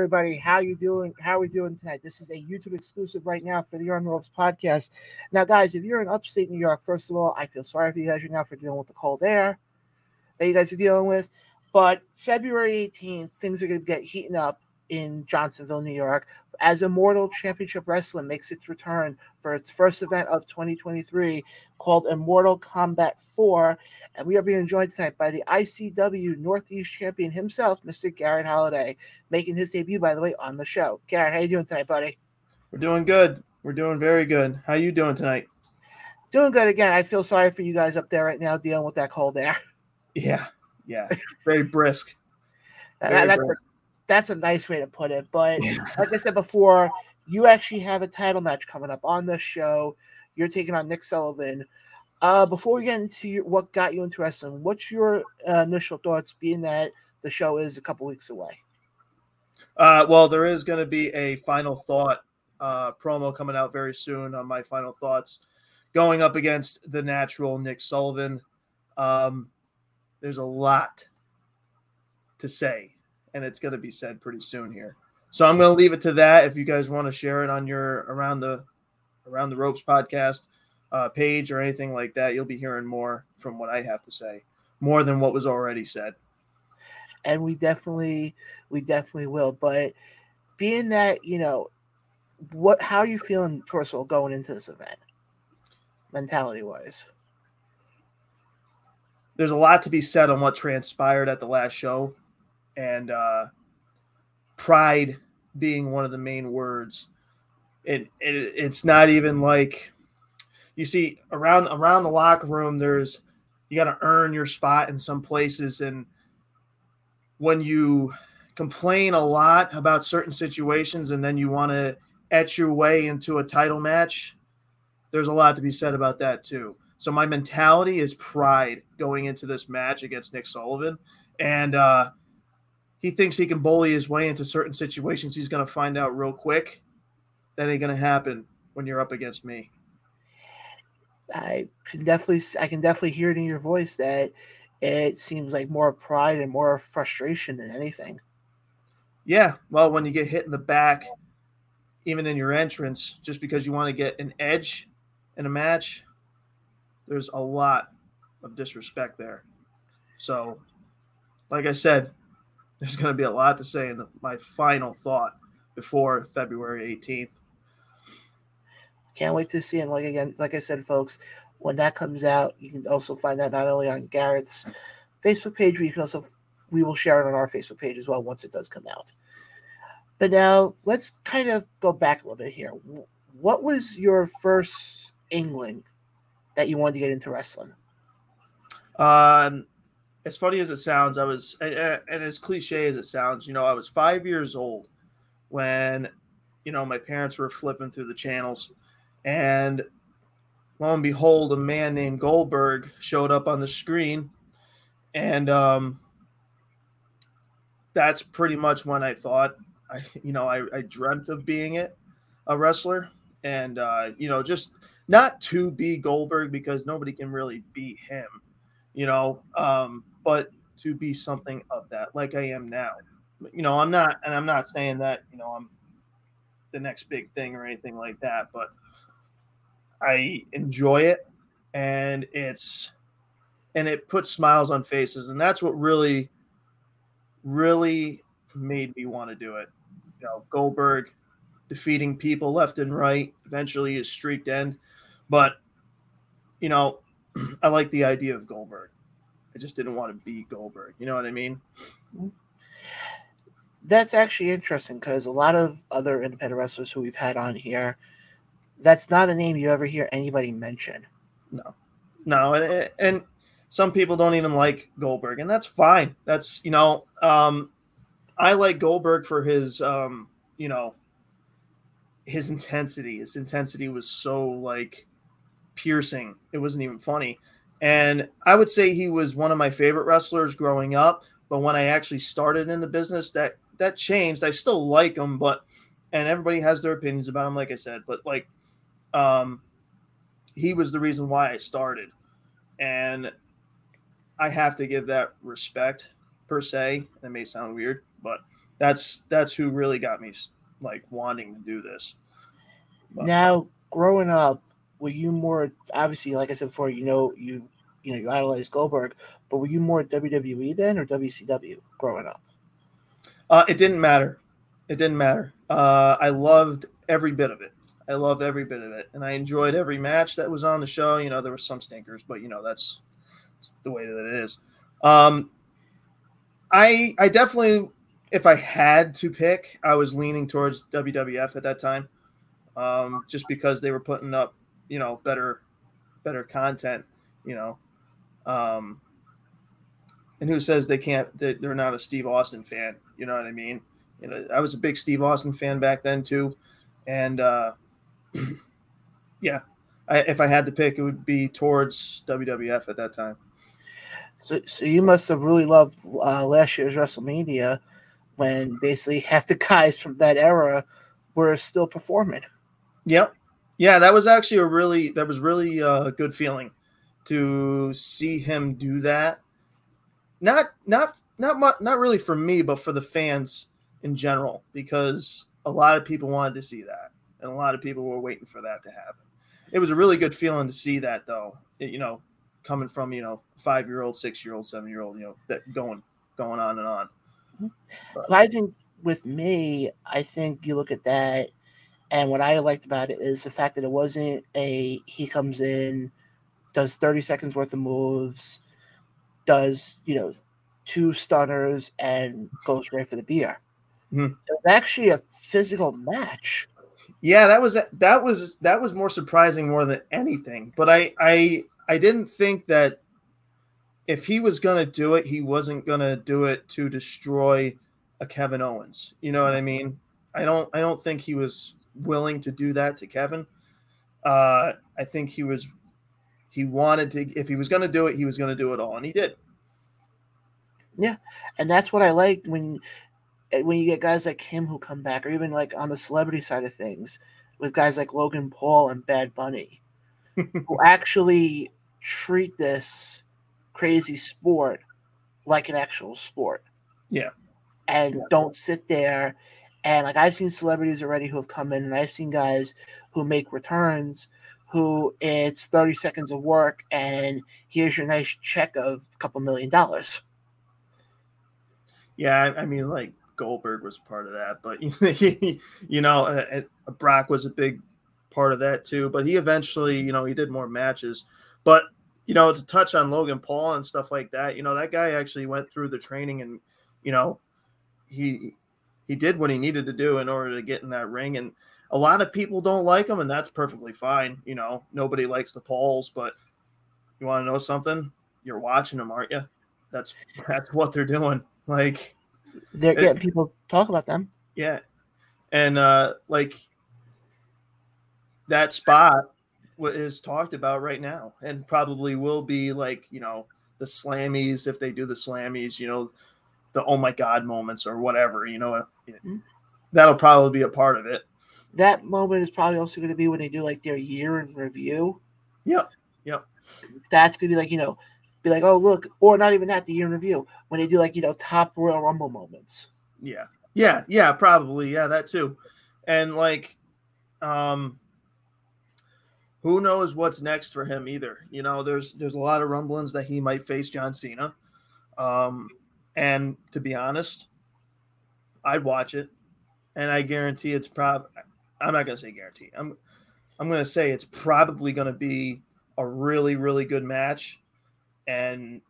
Everybody. How you doing? How are we doing tonight? This is a YouTube exclusive right now for the Around the Ropes podcast. Now, guys, if you're in upstate New York, first of all, I feel sorry for you guys right now for dealing with the cold air that you guys are dealing with. But February 18th, things are going to get heating up in Johnsonville, New York, as Immortal Championship Wrestling makes its return for its first event of 2023 called Immortal Kombat 4. And we are being joined tonight by the ICW Northeast Champion himself, Mr. Garett Holiday, making his debut, by the way, on the show. Garett, how you doing tonight, buddy? We're doing good. We're doing very good. How you doing tonight? Doing good again. I feel sorry for you guys up there right now dealing with that cold air. Yeah, yeah. Very brisk. Very that's brisk that's a nice way to put it. But like I said before, you actually have a title match coming up on the show. You're taking on Nick Sullivan. Uh, before we get into your, what got you into wrestling, what's your uh, initial thoughts, being that the show is a couple weeks away? Uh, well, there is going to be a final thought uh, promo coming out very soon on my final thoughts, going up against the natural Nick Sullivan. Um, there's a lot to say and it's going to be said pretty soon here. So I'm going to leave it to that. If you guys want to share it on your around the around the ropes podcast uh, page or anything like that, you'll be hearing more from what I have to say, more than what was already said. And we definitely, we definitely will. But being that you know, what, how are you feeling first of all going into this event, mentality wise? There's a lot to be said on what transpired at the last show and uh, pride being one of the main words. It, it it's not even like you see around around the locker room. There's you got to earn your spot in some places, and when you complain a lot about certain situations, and then you want to etch your way into a title match, there's a lot to be said about that too. So my mentality is pride going into this match against Nick Sullivan, and uh, he thinks he can bully his way into certain situations, he's going to find out real quick. That ain't going to happen when you're up against me. I can definitely, I can definitely hear it in your voice that it seems like more pride and more frustration than anything. Yeah, well, when you get hit in the back, even in your entrance, just because you want to get an edge in a match, there's a lot of disrespect there. So, like I said, there's going to be a lot to say in the, my final thought before February 18th. Can't wait to see. And like again, like I said, folks, when that comes out, you can also find that not only on Garett's Facebook page, but you can also we will share it on our Facebook page as well once it does come out. But now let's kind of go back a little bit here. What was your first inkling that you wanted to get into wrestling? Um, as funny as it sounds, I was, and, and as cliche as it sounds, you know, I was five years old when, you know, my parents were flipping through the channels, and lo and behold, a man named Goldberg showed up on the screen, and um, that's pretty much when I thought, I, you know, I, I dreamt of being it, a wrestler, and uh, you know, just not to be Goldberg because nobody can really beat him you know, um, but to be something of that, like I am now. You know, I'm not, and I'm not saying that, you know, I'm the next big thing or anything like that, but I enjoy it and it's, and it puts smiles on faces. And that's what really, really made me want to do it. You know, Goldberg defeating people left and right, eventually his streak end. But, you know, I like the idea of Goldberg. I just didn't want to be Goldberg. You know what I mean? That's actually interesting because a lot of other independent wrestlers who we've had on here, that's not a name you ever hear anybody mention. No, no, and, and some people don't even like Goldberg, and that's fine. That's you know, um, I like Goldberg for his, um, you know, his intensity. His intensity was so like piercing. It wasn't even funny. And I would say he was one of my favorite wrestlers growing up. But when I actually started in the business, that that changed. I still like him, but and everybody has their opinions about him, like I said. But like, um, he was the reason why I started, and I have to give that respect per se. That may sound weird, but that's that's who really got me like wanting to do this. But, now, growing up, were you more obviously, like I said before, you know, you you know, you idolized Goldberg, but were you more WWE then or WCW growing up? Uh, it didn't matter. It didn't matter. Uh, I loved every bit of it. I loved every bit of it, and I enjoyed every match that was on the show. You know, there were some stinkers, but you know that's, that's the way that it is. Um, I I definitely, if I had to pick, I was leaning towards WWF at that time, um, just because they were putting up, you know, better, better content. You know, um, and who says they can't? They're not a Steve Austin fan. You know what I mean? You know, I was a big Steve Austin fan back then too, and uh, yeah, I, if I had to pick, it would be towards WWF at that time. So, so you must have really loved uh, last year's WrestleMania when basically half the guys from that era were still performing. Yep. Yeah, that was actually a really that was really a uh, good feeling to see him do that. Not not not much, not really for me, but for the fans in general, because a lot of people wanted to see that and a lot of people were waiting for that to happen. It was a really good feeling to see that, though. It, you know, coming from you know five year old, six year old, seven year old, you know, that going going on and on. But, I think with me, I think you look at that, and what I liked about it is the fact that it wasn't a he comes in, does thirty seconds worth of moves, does you know two stunners and goes right for the beer. Mm-hmm. It was actually a physical match yeah, that was that was that was more surprising more than anything. But I I I didn't think that if he was gonna do it, he wasn't gonna do it to destroy a Kevin Owens. You know what I mean? I don't I don't think he was willing to do that to Kevin. Uh, I think he was he wanted to if he was going to do it, he was going to do it all, and he did. Yeah, and that's what I like when Eh, when you get guys like him who come back, or even like on the celebrity side of things, with guys like Logan Paul and Bad Bunny, who actually treat this crazy sport like an actual sport. Yeah. And don't sit there and like I've seen celebrities already who have come in and I've seen guys who make returns who it's 30 seconds of work and here's your nice check of a couple million dollars. Yeah, I mean like Goldberg was part of that, but you know, uh, Brock was a big part of that too. But he eventually, you know, he did more matches. But you know, to touch on Logan Paul and stuff like that, you know, that guy actually went through the training and you know, he he did what he needed to do in order to get in that ring. And a lot of people don't like him, and that's perfectly fine. You know, nobody likes the Pauls, but you want to know something? You're watching them, aren't you? That's that's what they're doing. Like they're getting people talk about them. Yeah, and uh, like that spot is talked about right now, and probably will be like you know the slammies if they do the slammies, you know, the oh my god moments or whatever, you know, mm-hmm. that'll probably be a part of it. That moment is probably also going to be when they do like their year in review. Yep. Yep. That's gonna be like you know be like, oh look, or not even at the year in review when they do like you know top Royal Rumble moments. Yeah, yeah, yeah, probably, yeah, that too, and like, um, who knows what's next for him either? You know, there's there's a lot of rumblings that he might face John Cena, um, and to be honest, I'd watch it, and I guarantee it's prob. I'm not gonna say guarantee. I'm I'm gonna say it's probably gonna be a really really good match and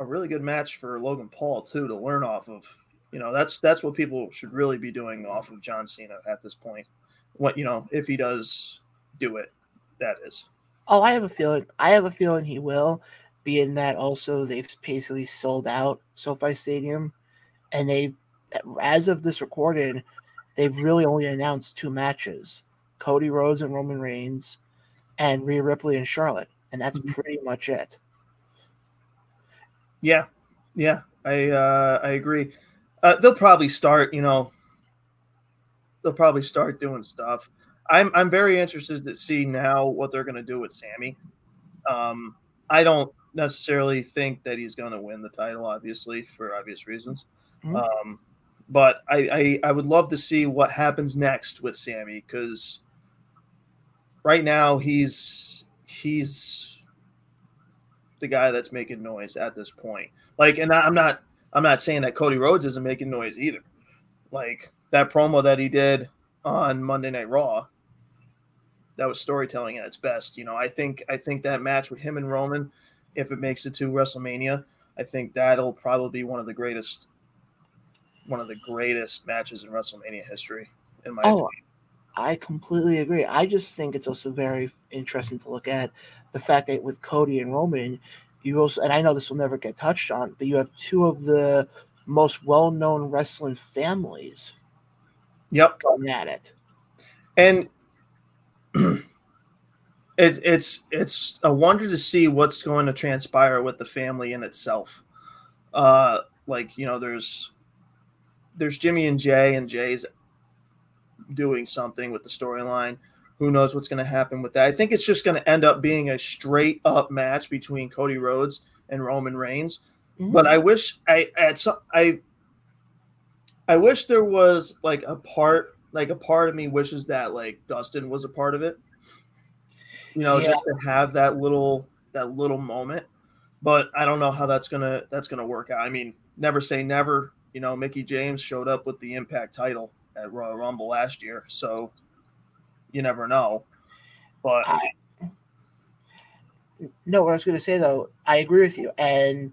a really good match for Logan Paul too to learn off of. You know, that's that's what people should really be doing off of John Cena at this point. What you know, if he does do it, that is. Oh, I have a feeling. I have a feeling he will. Being that also they've basically sold out SoFi Stadium, and they, as of this recording, they've really only announced two matches: Cody Rhodes and Roman Reigns, and Rhea Ripley and Charlotte and that's mm-hmm. pretty much it. Yeah, yeah, I uh, I agree. Uh, they'll probably start, you know, they'll probably start doing stuff. I'm I'm very interested to see now what they're going to do with Sami. Um, I don't necessarily think that he's going to win the title, obviously for obvious reasons. Mm-hmm. Um, but I, I I would love to see what happens next with Sami because right now he's he's the guy that's making noise at this point. Like, and I'm not I'm not saying that Cody Rhodes isn't making noise either. Like that promo that he did on Monday Night Raw, that was storytelling at its best. You know, I think I think that match with him and Roman, if it makes it to WrestleMania, I think that'll probably be one of the greatest one of the greatest matches in WrestleMania history, in my oh, opinion. I completely agree. I just think it's also very interesting to look at the fact that with Cody and Roman, you also, and I know this will never get touched on, but you have two of the most well-known wrestling families. Yep, going at it, and it's it's it's a wonder to see what's going to transpire with the family in itself. Uh, like you know, there's there's Jimmy and Jay, and Jay's doing something with the storyline. Who knows what's going to happen with that? I think it's just going to end up being a straight up match between Cody Rhodes and Roman Reigns. Mm-hmm. But I wish I at some I I wish there was like a part like a part of me wishes that like Dustin was a part of it. You know, yeah. just to have that little that little moment. But I don't know how that's gonna that's gonna work out. I mean, never say never. You know, Mickie James showed up with the Impact title at Royal Rumble last year, so you never know. But I, no, what I was going to say though, I agree with you, and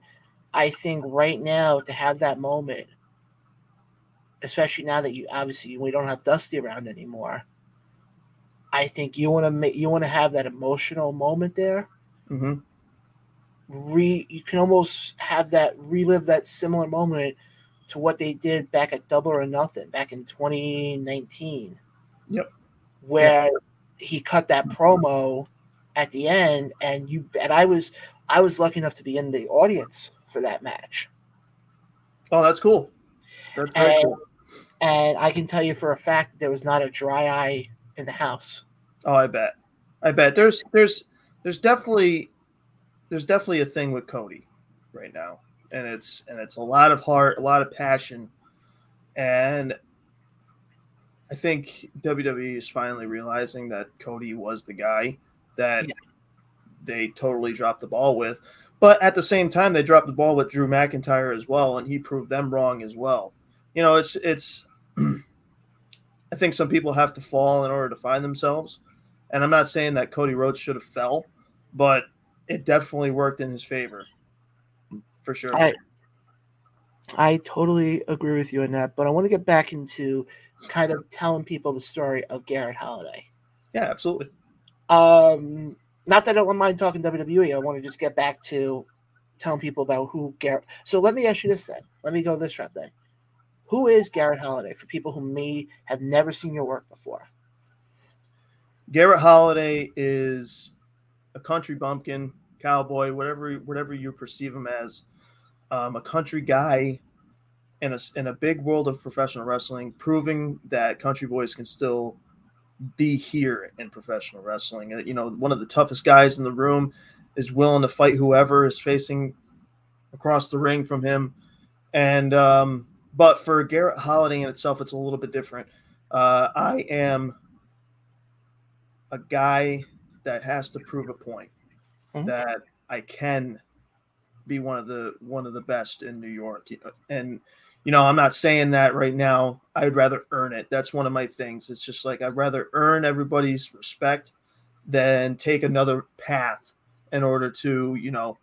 I think right now to have that moment, especially now that you obviously we don't have Dusty around anymore. I think you want to make you want to have that emotional moment there. Mm-hmm. Re, you can almost have that relive that similar moment to what they did back at Double or Nothing back in 2019. Yep. Where yep. he cut that promo at the end, and you and I was I was lucky enough to be in the audience for that match. Oh, that's cool. That's and, cool. And I can tell you for a fact there was not a dry eye in the house. Oh, I bet. I bet there's there's there's definitely there's definitely a thing with Cody right now and it's and it's a lot of heart, a lot of passion, and I think WWE is finally realizing that Cody was the guy that yeah. they totally dropped the ball with. But at the same time, they dropped the ball with Drew McIntyre as well, and he proved them wrong as well. You know, it's it's. I think some people have to fall in order to find themselves, and I'm not saying that Cody Rhodes should have fell, but it definitely worked in his favor for sure. I, I totally agree with you on that, but I want to get back into kind of telling people the story of Garett Holiday. Yeah, absolutely. Um, not that I don't mind talking WWE. I want to just get back to telling people about who Garett. So let me ask you this then. Let me go this route then. Who is Garett Holiday for people who may have never seen your work before? Garett Holiday is a country bumpkin, cowboy, whatever whatever you perceive him as um, a country guy in a, in a big world of professional wrestling, proving that country boys can still be here in professional wrestling. You know, one of the toughest guys in the room is willing to fight whoever is facing across the ring from him. And, um, but for Garett Holiday in itself, it's a little bit different. Uh, I am a guy that has to prove a point mm-hmm. that I can be one of the one of the best in New York. And you know, I'm not saying that right now. I'd rather earn it. That's one of my things. It's just like I'd rather earn everybody's respect than take another path in order to, you know,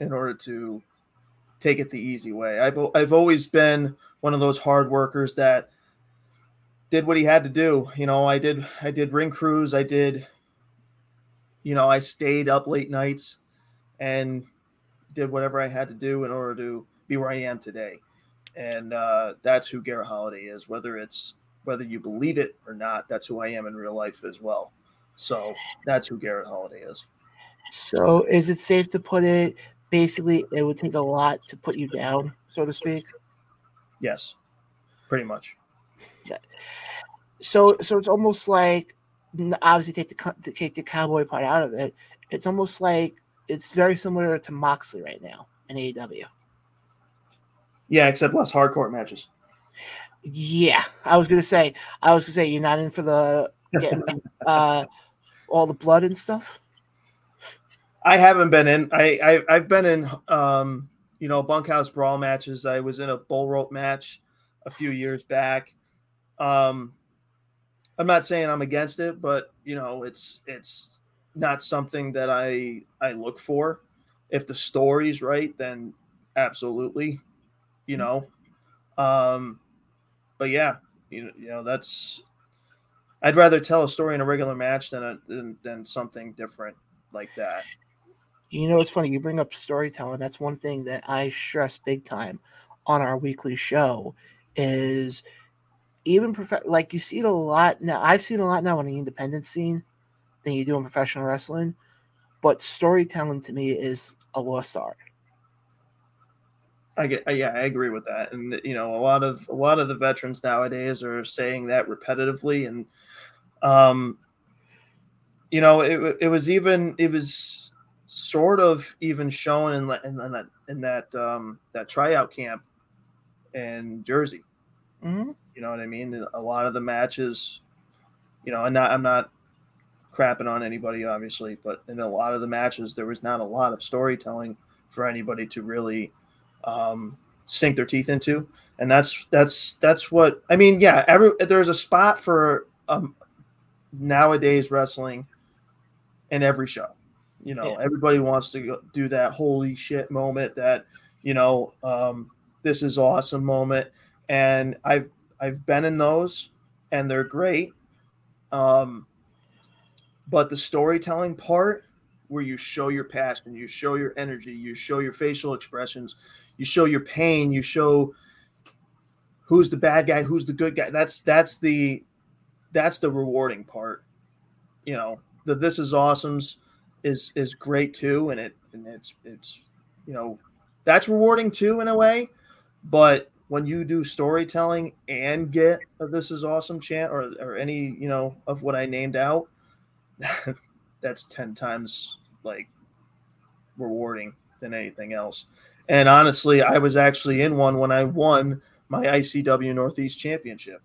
in order to take it the easy way. I've I've always been one of those hard workers that did what he had to do. You know, I did I did ring crews, I did you know, I stayed up late nights and did whatever I had to do in order to be where I am today. And uh, that's who Garett Holiday is. Whether it's whether you believe it or not, that's who I am in real life as well. So that's who Garett Holiday is. So is it safe to put it basically it would take a lot to put you down, so to speak? Yes. Pretty much. Yeah. So so it's almost like obviously take the take the cowboy part out of it. It's almost like it's very similar to Moxley right now in AEW. Yeah, except less hardcore matches. Yeah, I was gonna say. I was gonna say you're not in for the getting uh, all the blood and stuff. I haven't been in. I, I have been in. Um, you know, bunkhouse brawl matches. I was in a bull rope match a few years back. Um, I'm not saying I'm against it, but you know, it's it's not something that I I look for. If the story's right, then absolutely, you know. Um, but yeah, you you know that's. I'd rather tell a story in a regular match than a, than, than something different like that. You know, it's funny you bring up storytelling. That's one thing that I stress big time on our weekly show is even prof- like you see it a lot now. I've seen a lot now on the independent scene than you do in professional wrestling, but storytelling to me is a lost art. I get, yeah, I agree with that, and you know, a lot of a lot of the veterans nowadays are saying that repetitively, and um, you know, it it was even it was sort of even shown in, in, in that in that um, that tryout camp in Jersey. Mm-hmm. You know what I mean? A lot of the matches, you know, I'm not I'm not crapping on anybody, obviously, but in a lot of the matches, there was not a lot of storytelling for anybody to really um, sink their teeth into, and that's that's that's what I mean. Yeah, every there's a spot for um, nowadays wrestling in every show. You know, yeah. everybody wants to go, do that holy shit moment, that you know, um, this is awesome moment, and I've I've been in those, and they're great. Um, but the storytelling part, where you show your passion, you show your energy, you show your facial expressions, you show your pain, you show who's the bad guy, who's the good guy. That's that's the that's the rewarding part. You know, the this is awesome's is is great too, and it and it's it's you know that's rewarding too in a way. But when you do storytelling and get this is awesome chant or or any you know of what I named out, that's ten times like rewarding than anything else. And honestly, I was actually in one when I won my ICW Northeast Championship.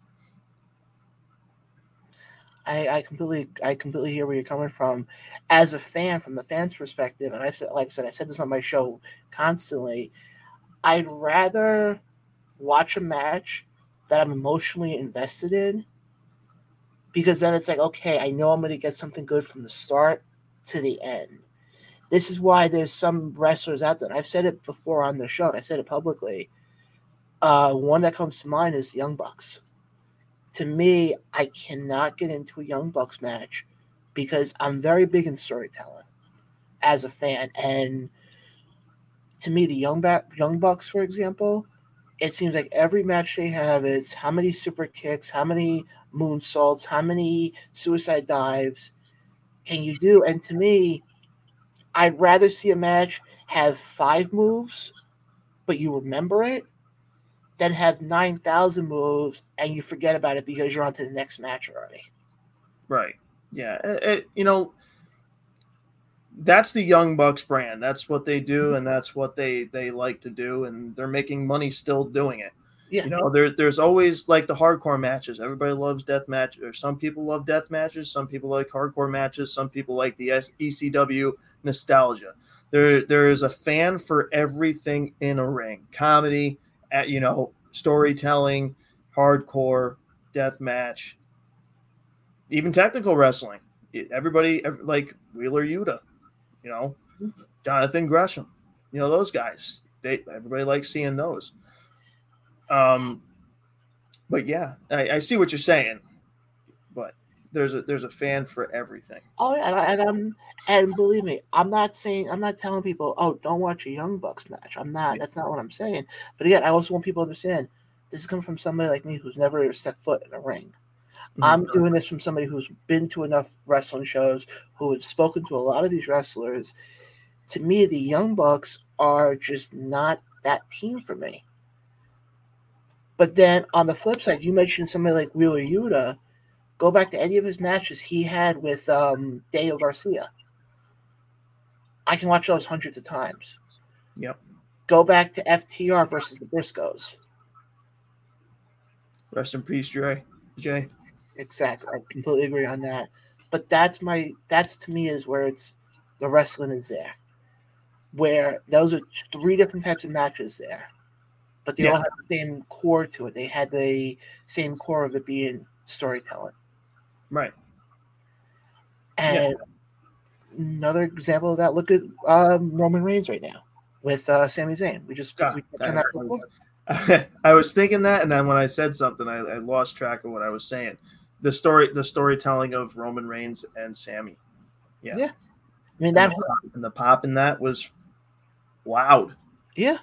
I, I completely I completely hear where you're coming from. As a fan, from the fans' perspective, and I've said like I said, I said this on my show constantly, I'd rather watch a match that I'm emotionally invested in because then it's like, okay, I know I'm gonna get something good from the start to the end. This is why there's some wrestlers out there. I've said it before on the show, and I said it publicly. Uh, one that comes to mind is Young Bucks to me, I cannot get into a Young Bucks match because I'm very big in storytelling as a fan. And to me, the Young, ba- Young Bucks, for example, it seems like every match they have is how many super kicks, how many moonsaults, how many suicide dives can you do? And to me, I'd rather see a match have five moves, but you remember it, then have 9,000 moves and you forget about it because you're on to the next match already. Right. Yeah. It, it, you know, that's the Young Bucks brand. That's what they do, and that's what they they like to do, and they're making money still doing it. Yeah. You know, there, there's always like the hardcore matches. Everybody loves death matches, or some people love death matches. Some people like hardcore matches. Some people like the ECW nostalgia. There, there is a fan for everything in a ring. Comedy, at you know storytelling, hardcore, death match, even technical wrestling. Everybody like Wheeler Yuta, you know, Jonathan Gresham, you know those guys. They everybody likes seeing those. Um, but yeah, I, I see what you're saying, there's a there's a fan for everything. Oh, and, I, and I'm and believe me, I'm not saying I'm not telling people, oh, don't watch a Young Bucks match. I'm not. That's not what I'm saying. But again, I also want people to understand this is coming from somebody like me who's never stepped foot in a ring. Mm-hmm. I'm doing this from somebody who's been to enough wrestling shows, who has spoken to a lot of these wrestlers. To me, the Young Bucks are just not that team for me. But then on the flip side, you mentioned somebody like Wheeler Yuta Go back to any of his matches he had with um, Daniel Garcia. I can watch those hundreds of times. Yep. Go back to FTR versus the Briscoes. Rest in peace, Jay. Jay. Exactly. I completely agree on that. But that's my that's to me is where it's the wrestling is there. Where those are three different types of matches there. But they Yeah. all have the same core to it. They had the same core of it being storytelling. Right. And another example of that, look at um, Roman Reigns right now with uh, Sami Zayn. We just Ah, we that that I was thinking that, and then when I said something, I, I lost track of what I was saying. The story, the storytelling of Roman Reigns and Sami. Yeah. Yeah. I mean that and, the pop, and the pop in that was loud. Yeah.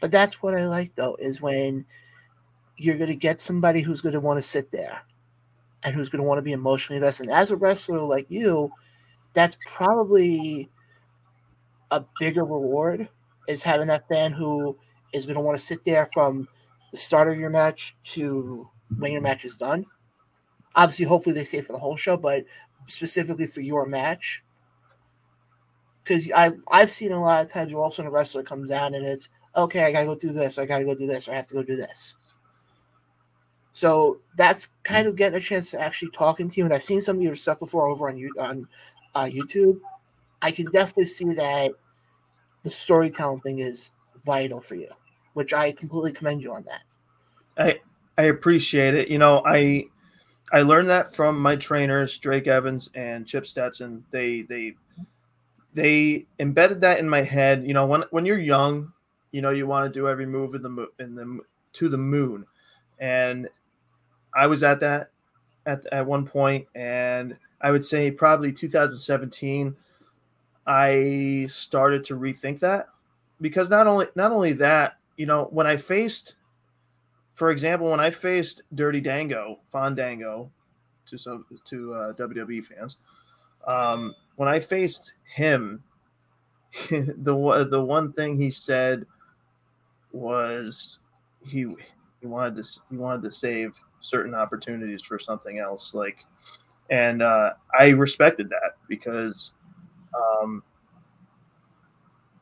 But that's what I like though, is when you're gonna get somebody who's gonna want to sit there and who's gonna want to be emotionally invested. And as a wrestler like you, that's probably a bigger reward is having that fan who is gonna want to sit there from the start of your match to when your match is done. Obviously, hopefully they stay for the whole show, but specifically for your match. Because I've I've seen a lot of times where all of a wrestler comes out and it's okay, I gotta go do this, I gotta go do this, I have to go do this. So that's kind of getting a chance to actually talking to you. And I've seen some of your stuff before over on you on uh, YouTube. I can definitely see that the storytelling thing is vital for you, which I completely commend you on that. I I appreciate it. You know, I I learned that from my trainers, Drake Evans and Chip Stetson. They they they embedded that in my head. You know, when when you're young, you know, you want to do every move in the in the to the moon, and I was at that at at one point, and I would say probably 2017. I started to rethink that because not only not only that, you know, when I faced for example, when I faced Dirty Dango, Fandango, to some to uh, WWE fans, um, when I faced him, the the one thing he said was he he wanted to he wanted to save certain opportunities for something else, like, and uh, I respected that because. Um,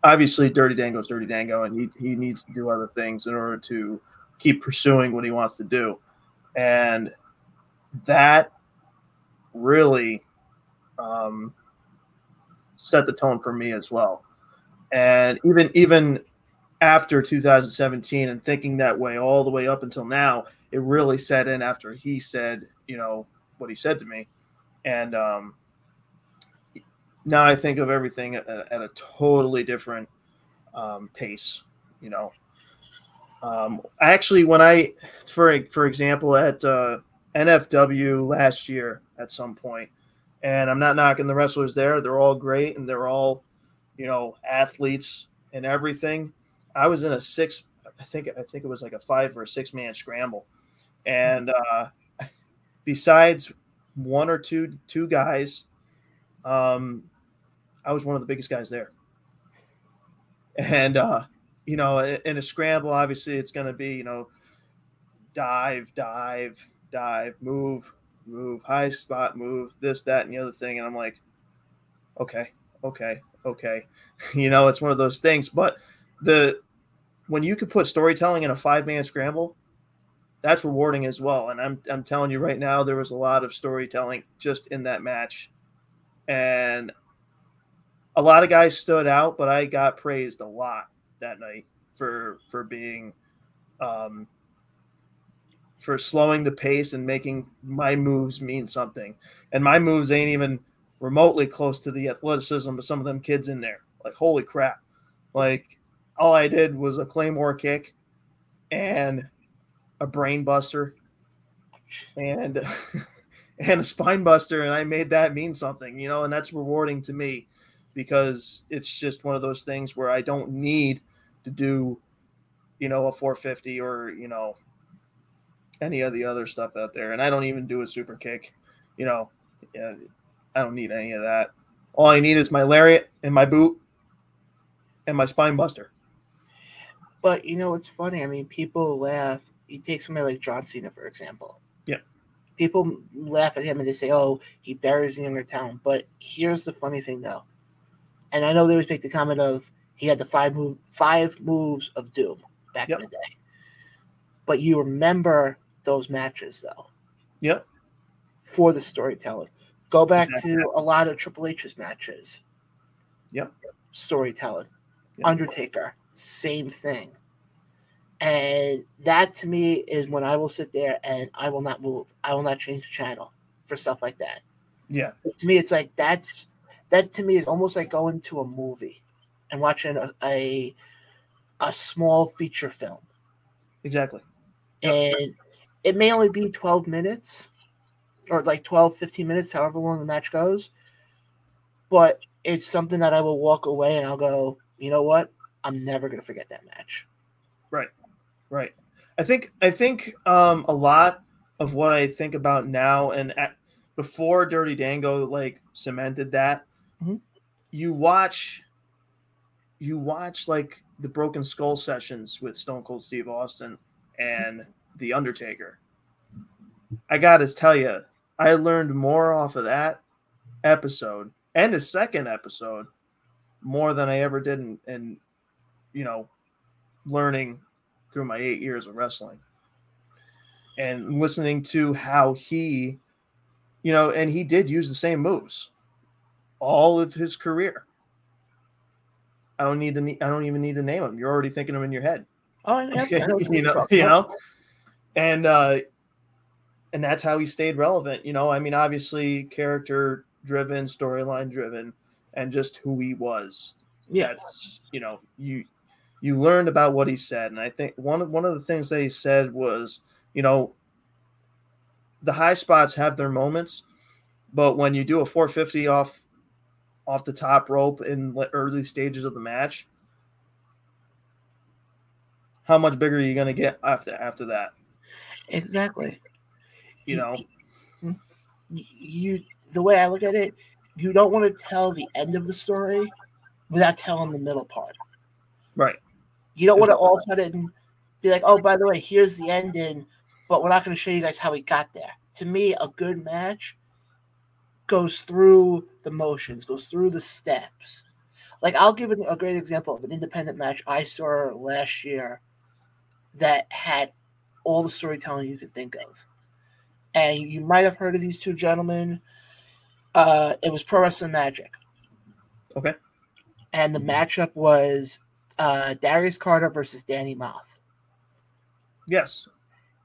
Obviously, Dirty Dango's Dirty Dango, and he, he needs to do other things in order to keep pursuing what he wants to do. And that really um, set the tone for me as well. And even even after 2017 and thinking that way all the way up until now, it really set in after he said, you know, what he said to me. And um, now I think of everything at, at a totally different um, pace, you know. Um, actually, when I, for for example, at uh, NFW last year at some point, and I'm not knocking the wrestlers there; they're all great and they're all, you know, athletes and everything. I was in a six, I think I think it was like a five or a six man scramble, and uh, besides one or two two guys, um, I was one of the biggest guys there, and uh, you know, in a scramble, obviously it's going to be, you know, dive, dive, dive, move, move, high spot, move, this, that, and the other thing. And I'm like, okay, okay, okay. You know, it's one of those things. But the when you could put storytelling in a five man scramble, that's rewarding as well. And I'm I'm telling you right now, there was a lot of storytelling just in that match. And a lot of guys stood out, but I got praised a lot that night for for being um for slowing the pace and making my moves mean something. And my moves ain't even remotely close to the athleticism of some of them kids in there. Like holy crap. Like all I did was a claymore kick and a brain buster and and a spine buster and I made that mean something, you know, and that's rewarding to me because it's just one of those things where I don't need to do, you know, a 450 or, you know, any of the other stuff out there. And I don't even do a super kick, you know, I don't need any of that. All I need is my lariat and my boot and my spine buster. But you know, it's funny. I mean, people laugh. You take somebody like John Cena, for example. Yeah. People laugh at him and they say, "Oh, he buries the younger talent." But here's the funny thing, though, and I know they always make the comment of He had the five move five moves of doom back Yep. in the day. But you remember those matches though Yep. for the storytelling. Go back Exactly. to a lot of Triple H's matches. Yep. Storytelling. Yep. Undertaker, same thing. And that to me is when I will sit there and I will not move. I will not change the channel for stuff like that. Yeah. To me, it's like that's that to me is almost like going to a movie and watching a a, a small feature film. Exactly. And it may only be 12 minutes or like 12, 15 minutes, however long the match goes. But it's something that I will walk away and I'll go, you know what? I'm never going to forget that match. Right. I think I think um, a lot of what I think about now and at, before Dirty Dango like cemented that, Mhm. you watch you watch like the Broken Skull sessions with Stone Cold Steve Austin and The Undertaker. I got to tell you, I learned more off of that episode and the second episode more than I ever did in, in you know learning through my eight years of wrestling and listening to how he, you know, and he did use the same moves all of his career. I don't need to. I don't even need to name them. You're already thinking them in your head. Oh, yeah, you know, you know, and uh, and that's how he stayed relevant. You know, I mean, obviously, character driven, storyline driven, and just who he was yeah, that's you know you you learned about what he said and i think one of one of the things that he said was you know the high spots have their moments but when you do a 450 off off the top rope in the early stages of the match how much bigger are you going to get after after that exactly. you know You, the way I look at it, you don't want to tell the end of the story without telling the middle part. right You don't want to all of a sudden be like, oh, by the way, here's the ending, but we're not going to show you guys how we got there. To me, a good match goes through the motions, goes through the steps. Like, I'll give a great example of an independent match I saw last year that had all the storytelling you could think of. And you might have heard of these two gentlemen. Uh, it was Pro Wrestling Magic. Okay. And the matchup was uh, Darius Carter versus Danny Maff. yes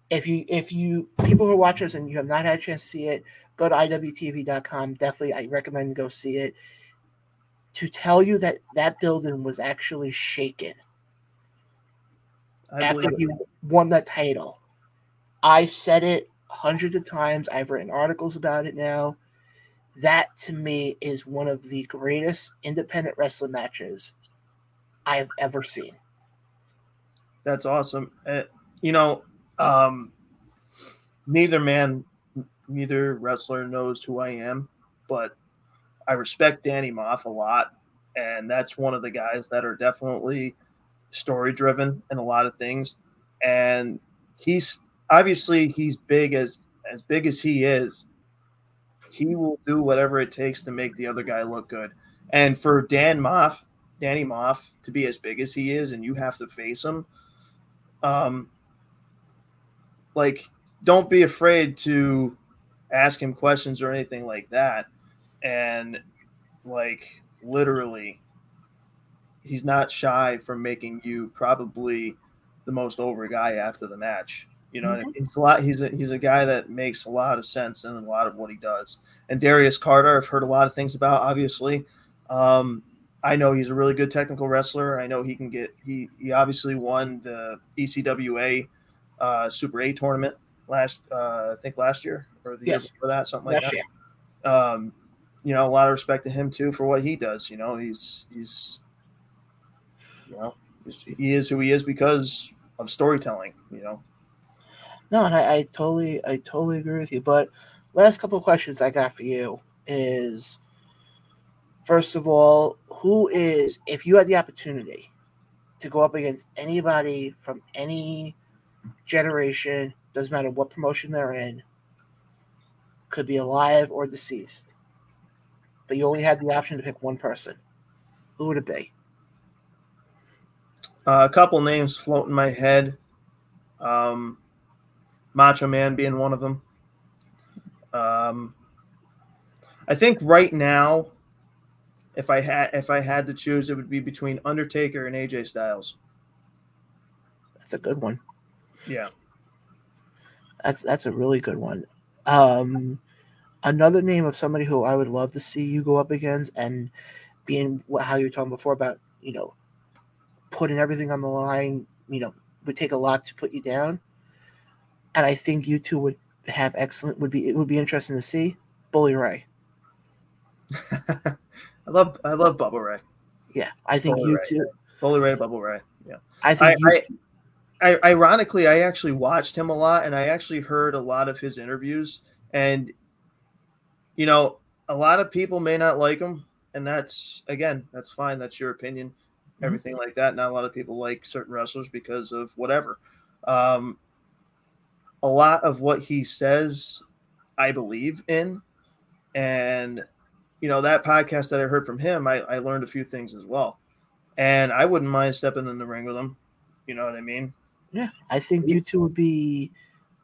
If you, if you, people who are watching this and you have not had a chance to see it, go to iwtv.com. Definitely, I recommend go see it. To tell you that that building was actually shaken i after he won the title. I've said it hundreds of times. I've written articles about it now. That to me is one of the greatest independent wrestling matches I've ever seen. That's awesome. Uh, you know, um, neither man, neither wrestler knows who I am, but I respect Danny Maff a lot, and that's one of the guys that are definitely story driven in a lot of things. And he's obviously he's big as as big as he is. He will do whatever it takes to make the other guy look good. And for Dan Maff, Danny Maff to be as big as he is, and you have to face him um like don't be afraid to ask him questions or anything like that. And like literally he's not shy from making you probably the most over guy after the match. You know Mhm. it's a lot he's a he's a guy that makes a lot of sense in a lot of what he does. And darius carter i've heard a lot of things about obviously. Um I know he's a really good technical wrestler. I know he can get he he obviously won the ECWA uh, Super 8 tournament last uh, I think last year or the Yes. year before that something like Last that. Um, you know, a lot of respect to him too for what he does. You know, he's he's you know he is who he is because of storytelling. You know, No, and I, I totally, I totally agree with you. But last couple of questions I got for you is, first of all, who is if you had the opportunity to go up against anybody from any generation, doesn't matter what promotion they're in, could be alive or deceased, but you only had the option to pick one person, who would it be? Uh, a couple names float in my head. Um, Macho Man being one of them. Um, I think right now, if I had if I had to choose, it would be between Undertaker and AJ Styles. That's a good one. Yeah, that's that's a really good one. Um, another name of somebody who I would love to see you go up against, and being how you were talking before about you know putting everything on the line, you know, would take a lot to put you down. And I think you two would have excellent would be it would be interesting to see Bully Ray. I love I love Bubba Ray. Yeah, I think you Ray. too. Bully Ray, Bubba Ray. Yeah, I think. I, I, I, ironically, I actually watched him a lot, and I actually heard a lot of his interviews. And you know, a lot of people may not like him, and that's again, that's fine. That's your opinion, mm-hmm. everything like that. Not a lot of people like certain wrestlers because of whatever. Um, a lot of what he says, I believe in, and you know that podcast that I heard from him, I, I learned a few things as well, and I wouldn't mind stepping in the ring with him. You know what I mean? Yeah, I think you two would be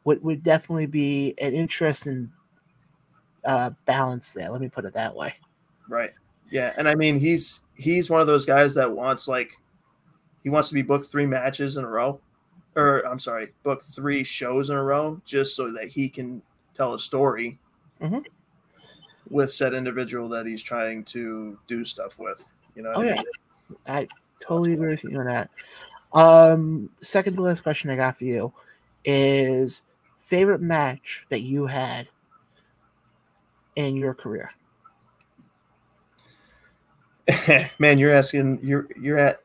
would would definitely be an interesting uh, balance there. Let me put it that way. Right. Yeah, and I mean he's he's one of those guys that wants like he wants to be booked three matches in a row, or I'm sorry, book three shows in a row just so that he can tell a story mm-hmm. With said individual that he's trying to do stuff with. You know. Oh I mean? yeah, I totally agree with you on that. Um, second to last question I got for you is favorite match that you had in your career? Man, you're asking you're you're at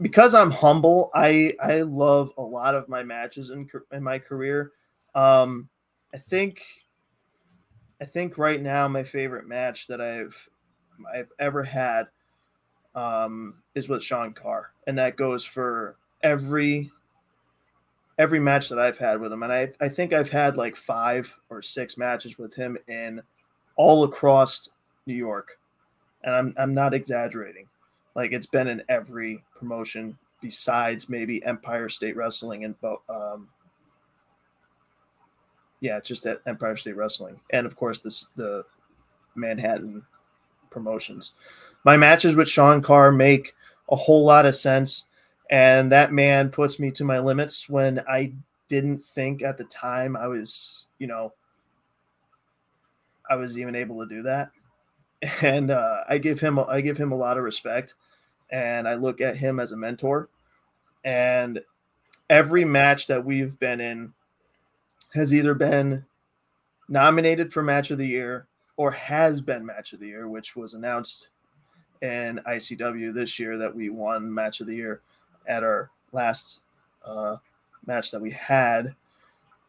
because I'm humble. I I love a lot of my matches in in my career. Um, I think I think right now my favorite match that I've I've ever had um, is with Sean Carr, and that goes for every every match that I've had with him. And I, I think I've had like five or six matches with him in all across New York. And I'm I'm not exaggerating. Like it's been in every promotion besides maybe Empire State Wrestling and um yeah, just at Empire State Wrestling. And of course this the Manhattan promotions. My matches with Sean Carr make a whole lot of sense. And that man puts me to my limits when I didn't think at the time I was, you know, I was even able to do that. And uh, I give him I give him a lot of respect, and I look at him as a mentor. And every match that we've been in has either been nominated for match of the year or has been match of the year, which was announced in ICW this year that we won match of the year at our last uh, match that we had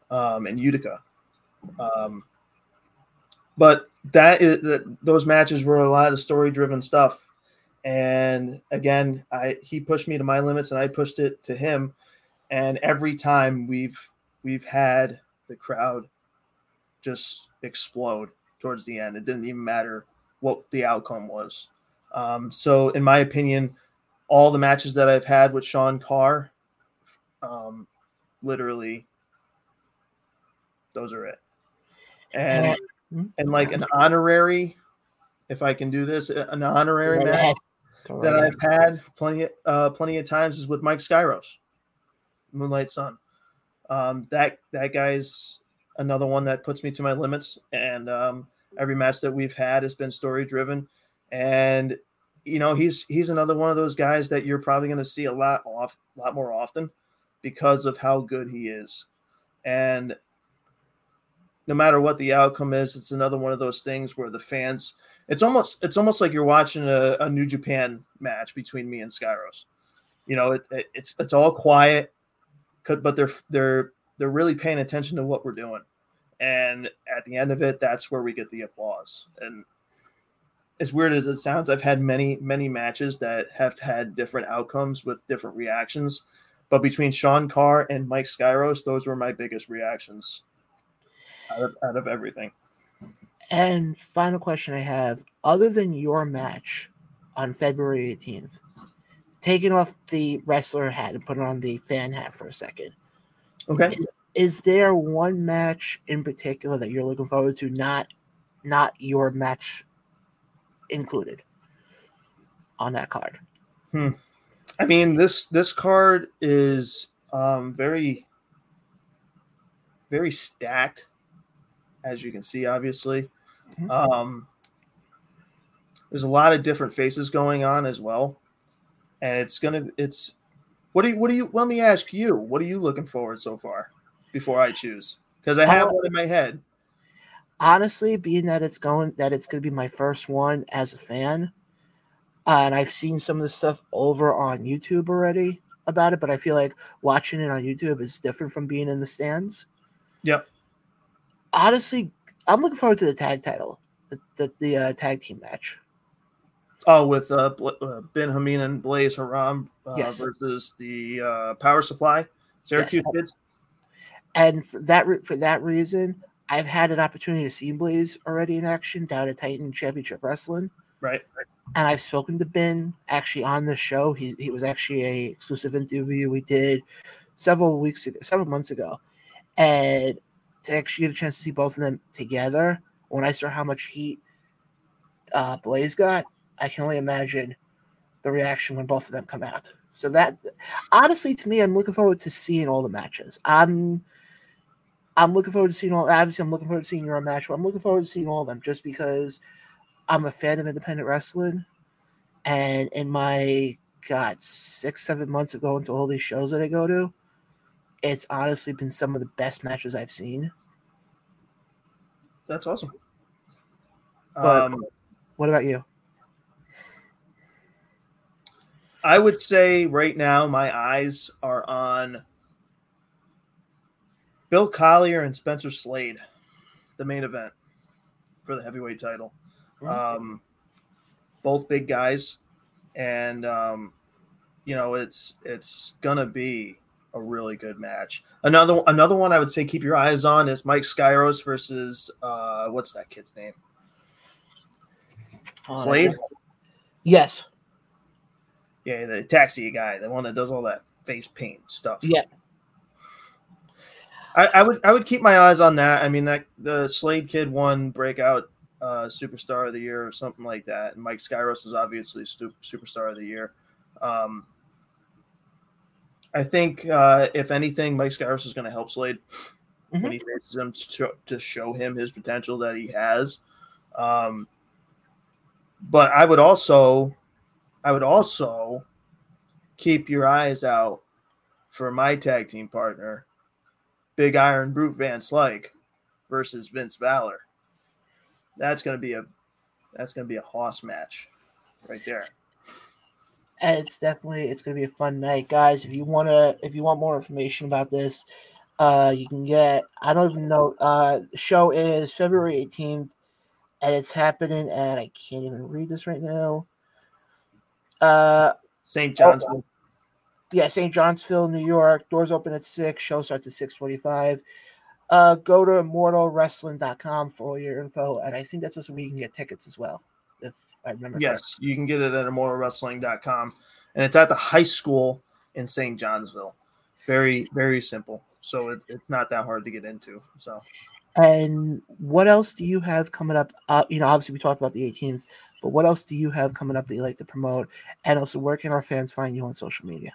um, in Utica. Um, but that is that those matches were a lot of story driven stuff. And again, I he pushed me to my limits and I pushed it to him. And every time we've we've had the crowd just explode towards the end. It didn't even matter what the outcome was. Um, so, in my opinion, all the matches that I've had with Sean Carr, um, literally, those are it. And and like an honorary, if I can do this, an honorary match that I've had plenty, uh, plenty of times is with Mike Skyros, Moonlight Sun. Um, that that guy's another one that puts me to my limits, and um, every match that we've had has been story driven, and you know he's he's another one of those guys that you're probably going to see a lot off, a lot more often because of how good he is, and no matter what the outcome is, it's another one of those things where the fans it's almost it's almost like you're watching a, a New Japan match between me and Skyros. You know, it, it, it's it's all quiet, but they're they're they're really paying attention to what we're doing, and at the end of it, that's where we get the applause. And as weird as it sounds, I've had many many matches that have had different outcomes with different reactions, but between Sean Carr and Mike Skyros, those were my biggest reactions out of, out of everything. And final question I have: Other than your match on February 18th, taking off the wrestler hat and putting on the fan hat for a second. Okay. Is, is there one match in particular that you're looking forward to? Not, not your match included on that card. Hmm. I mean this this card is um, very very stacked, as you can see. Obviously, Mhm. um, there's a lot of different faces going on as well, and it's gonna it's what do you what do you let me ask you what are you looking forward so far before I choose because I have Uh, one in my head. honestly, being that it's going that it's going to be my first one as a fan, uh, and I've seen some of the stuff over on YouTube already about it, but I feel like watching it on YouTube is different from being in the stands. Yep. Honestly, I'm looking forward to the tag title, the the, the uh, tag team match. Oh, with uh, uh, Ben Hameen and Blaze Haram uh, Yes. versus the uh, Power Supply Syracuse Yes. kids. And for that re- for that reason, I've had an opportunity to see Blaze already in action down at Titan Championship Wrestling. Right. and I've spoken to Ben actually on the show. He he was actually a exclusive interview we did several weeks ago, several months ago, and to actually get a chance to see both of them together. When I saw how much heat uh, Blaze got, I can only imagine the reaction when both of them come out. So that honestly, to me, I'm looking forward to seeing all the matches. I'm I'm looking forward to seeing all. Obviously, I'm looking forward to seeing your match, but I'm looking forward to seeing all of them just because I'm a fan of independent wrestling, and in my God six seven months of going to all these shows that I go to, it's honestly been some of the best matches I've seen. That's awesome. But- um, What about you? I would say right now my eyes are on Bill Collier and Spencer Slade, the main event for the heavyweight title. Um, both big guys, and um, you know it's it's gonna be a really good match. Another another one I would say keep your eyes on is Mike Skyros versus uh, what's that kid's name? Oh, Slade? Yes. Yeah, the taxi guy, the one that does all that face paint stuff. Yeah. I, I would I would keep my eyes on that. I mean that the Slade kid won breakout uh, superstar of the year or something like that, and Mike Skyros is obviously stu- superstar of the year. Um, I think uh, if anything, Mike Skyros is going to help Slade when he faces him to show, to show him his potential that he has. Um, but I would also, I would also keep your eyes out for my tag team partner, Big Iron Brute Van Slyke versus Vince Valor. That's gonna be a that's gonna be a hoss match right there. And it's definitely it's gonna be a fun night, guys. If you wanna if you want more information about this, uh you can get I don't even know uh show is February 18th and it's happening at I can't even read this right now. Uh St. John's. yeah, St. Johnsville, New York. Doors open at six. Show starts at six forty-five. Uh, go to immortalwrestling.com for all your info, and I think that's also where you can get tickets as well. If I remember, correctly. Yes, you can get it at immortalwrestling.com. And it's at the high school in St. Johnsville. Very, very simple. So it, it's not that hard to get into. So And what else do you have coming up? Uh, you know, obviously we talked about the 18th, but what else do you have coming up that you like to promote? And also, where can our fans find you on social media?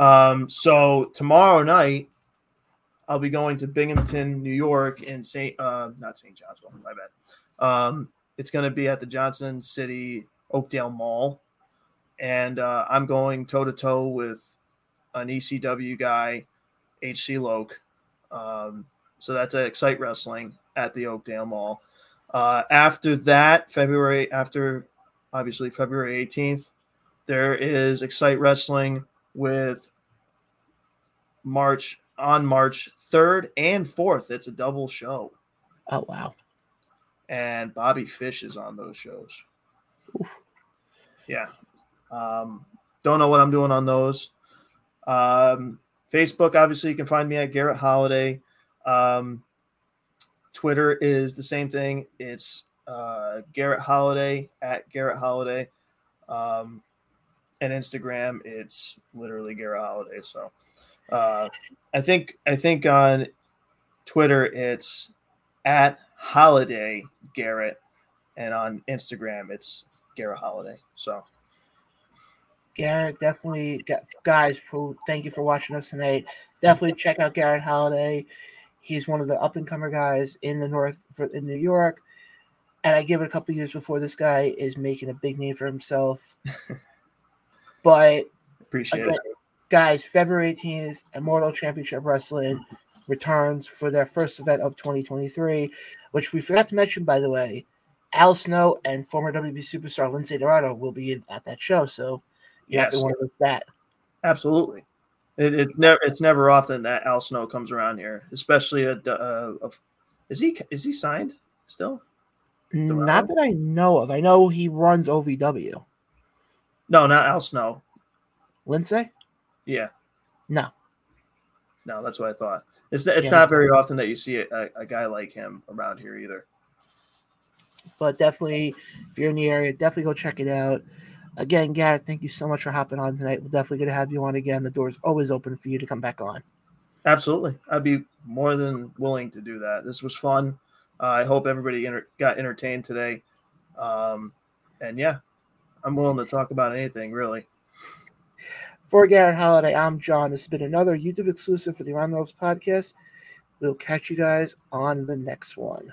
Um, so tomorrow night, I'll be going to Binghamton, New York, in Saint, uh, not St. Johnsville, my bad. Um, it's going to be at the Johnson City Oakdale Mall, and uh, I'm going toe to toe with an ECW guy, HC Loke. Um, so that's at Excite Wrestling at the Oakdale Mall. Uh, after that, February, after obviously February 18th, there is Excite Wrestling with March on March 3rd and 4th. It's a double show. Oh wow, And Bobby Fish is on those shows. Oof. Yeah. Um, don't know what I'm doing on those. Um, Facebook, obviously, you can find me at Garett Holiday. Um, Twitter is the same thing. It's uh, Garett Holiday at Garett Holiday. Um, and Instagram, it's literally Garett Holiday. So uh, I think I think on Twitter it's at Holiday Garett, and on Instagram it's Garett Holiday. So Garett, definitely, guys. Thank you for watching us tonight. Definitely check out Garett Holiday. He's one of the up and comer guys in the North for, in New York. And I give it a couple years before this guy is making a big name for himself. but appreciate again, it. Guys, February 18th, Immortal Championship Wrestling returns for their first event of 2023, which we forgot to mention, by the way. Al Snow and former WB superstar Lince Dorado will be at that show. So you yes. have to want to that. Absolutely. It, it's never it's never often that Al Snow comes around here, especially a, uh, a, a is he is he signed still? Not that I know of. I know he runs OVW. No, not Al Snow. Lince. Yeah. No. No, that's what I thought. It's it's yeah. not very often that you see a, a guy like him around here either. But definitely, if you're in the area, definitely go check it out. Again, Garett, thank you so much for hopping on tonight. We're definitely going to have you on again. The door's always open for you to come back on. Absolutely. I'd be more than willing to do that. This was fun. Uh, I hope everybody enter- got entertained today. Um, and yeah, I'm willing to talk about anything really. For Garett Holiday, I'm Jon. This has been another YouTube exclusive for the the Ropes podcast. We'll catch you guys on the next one.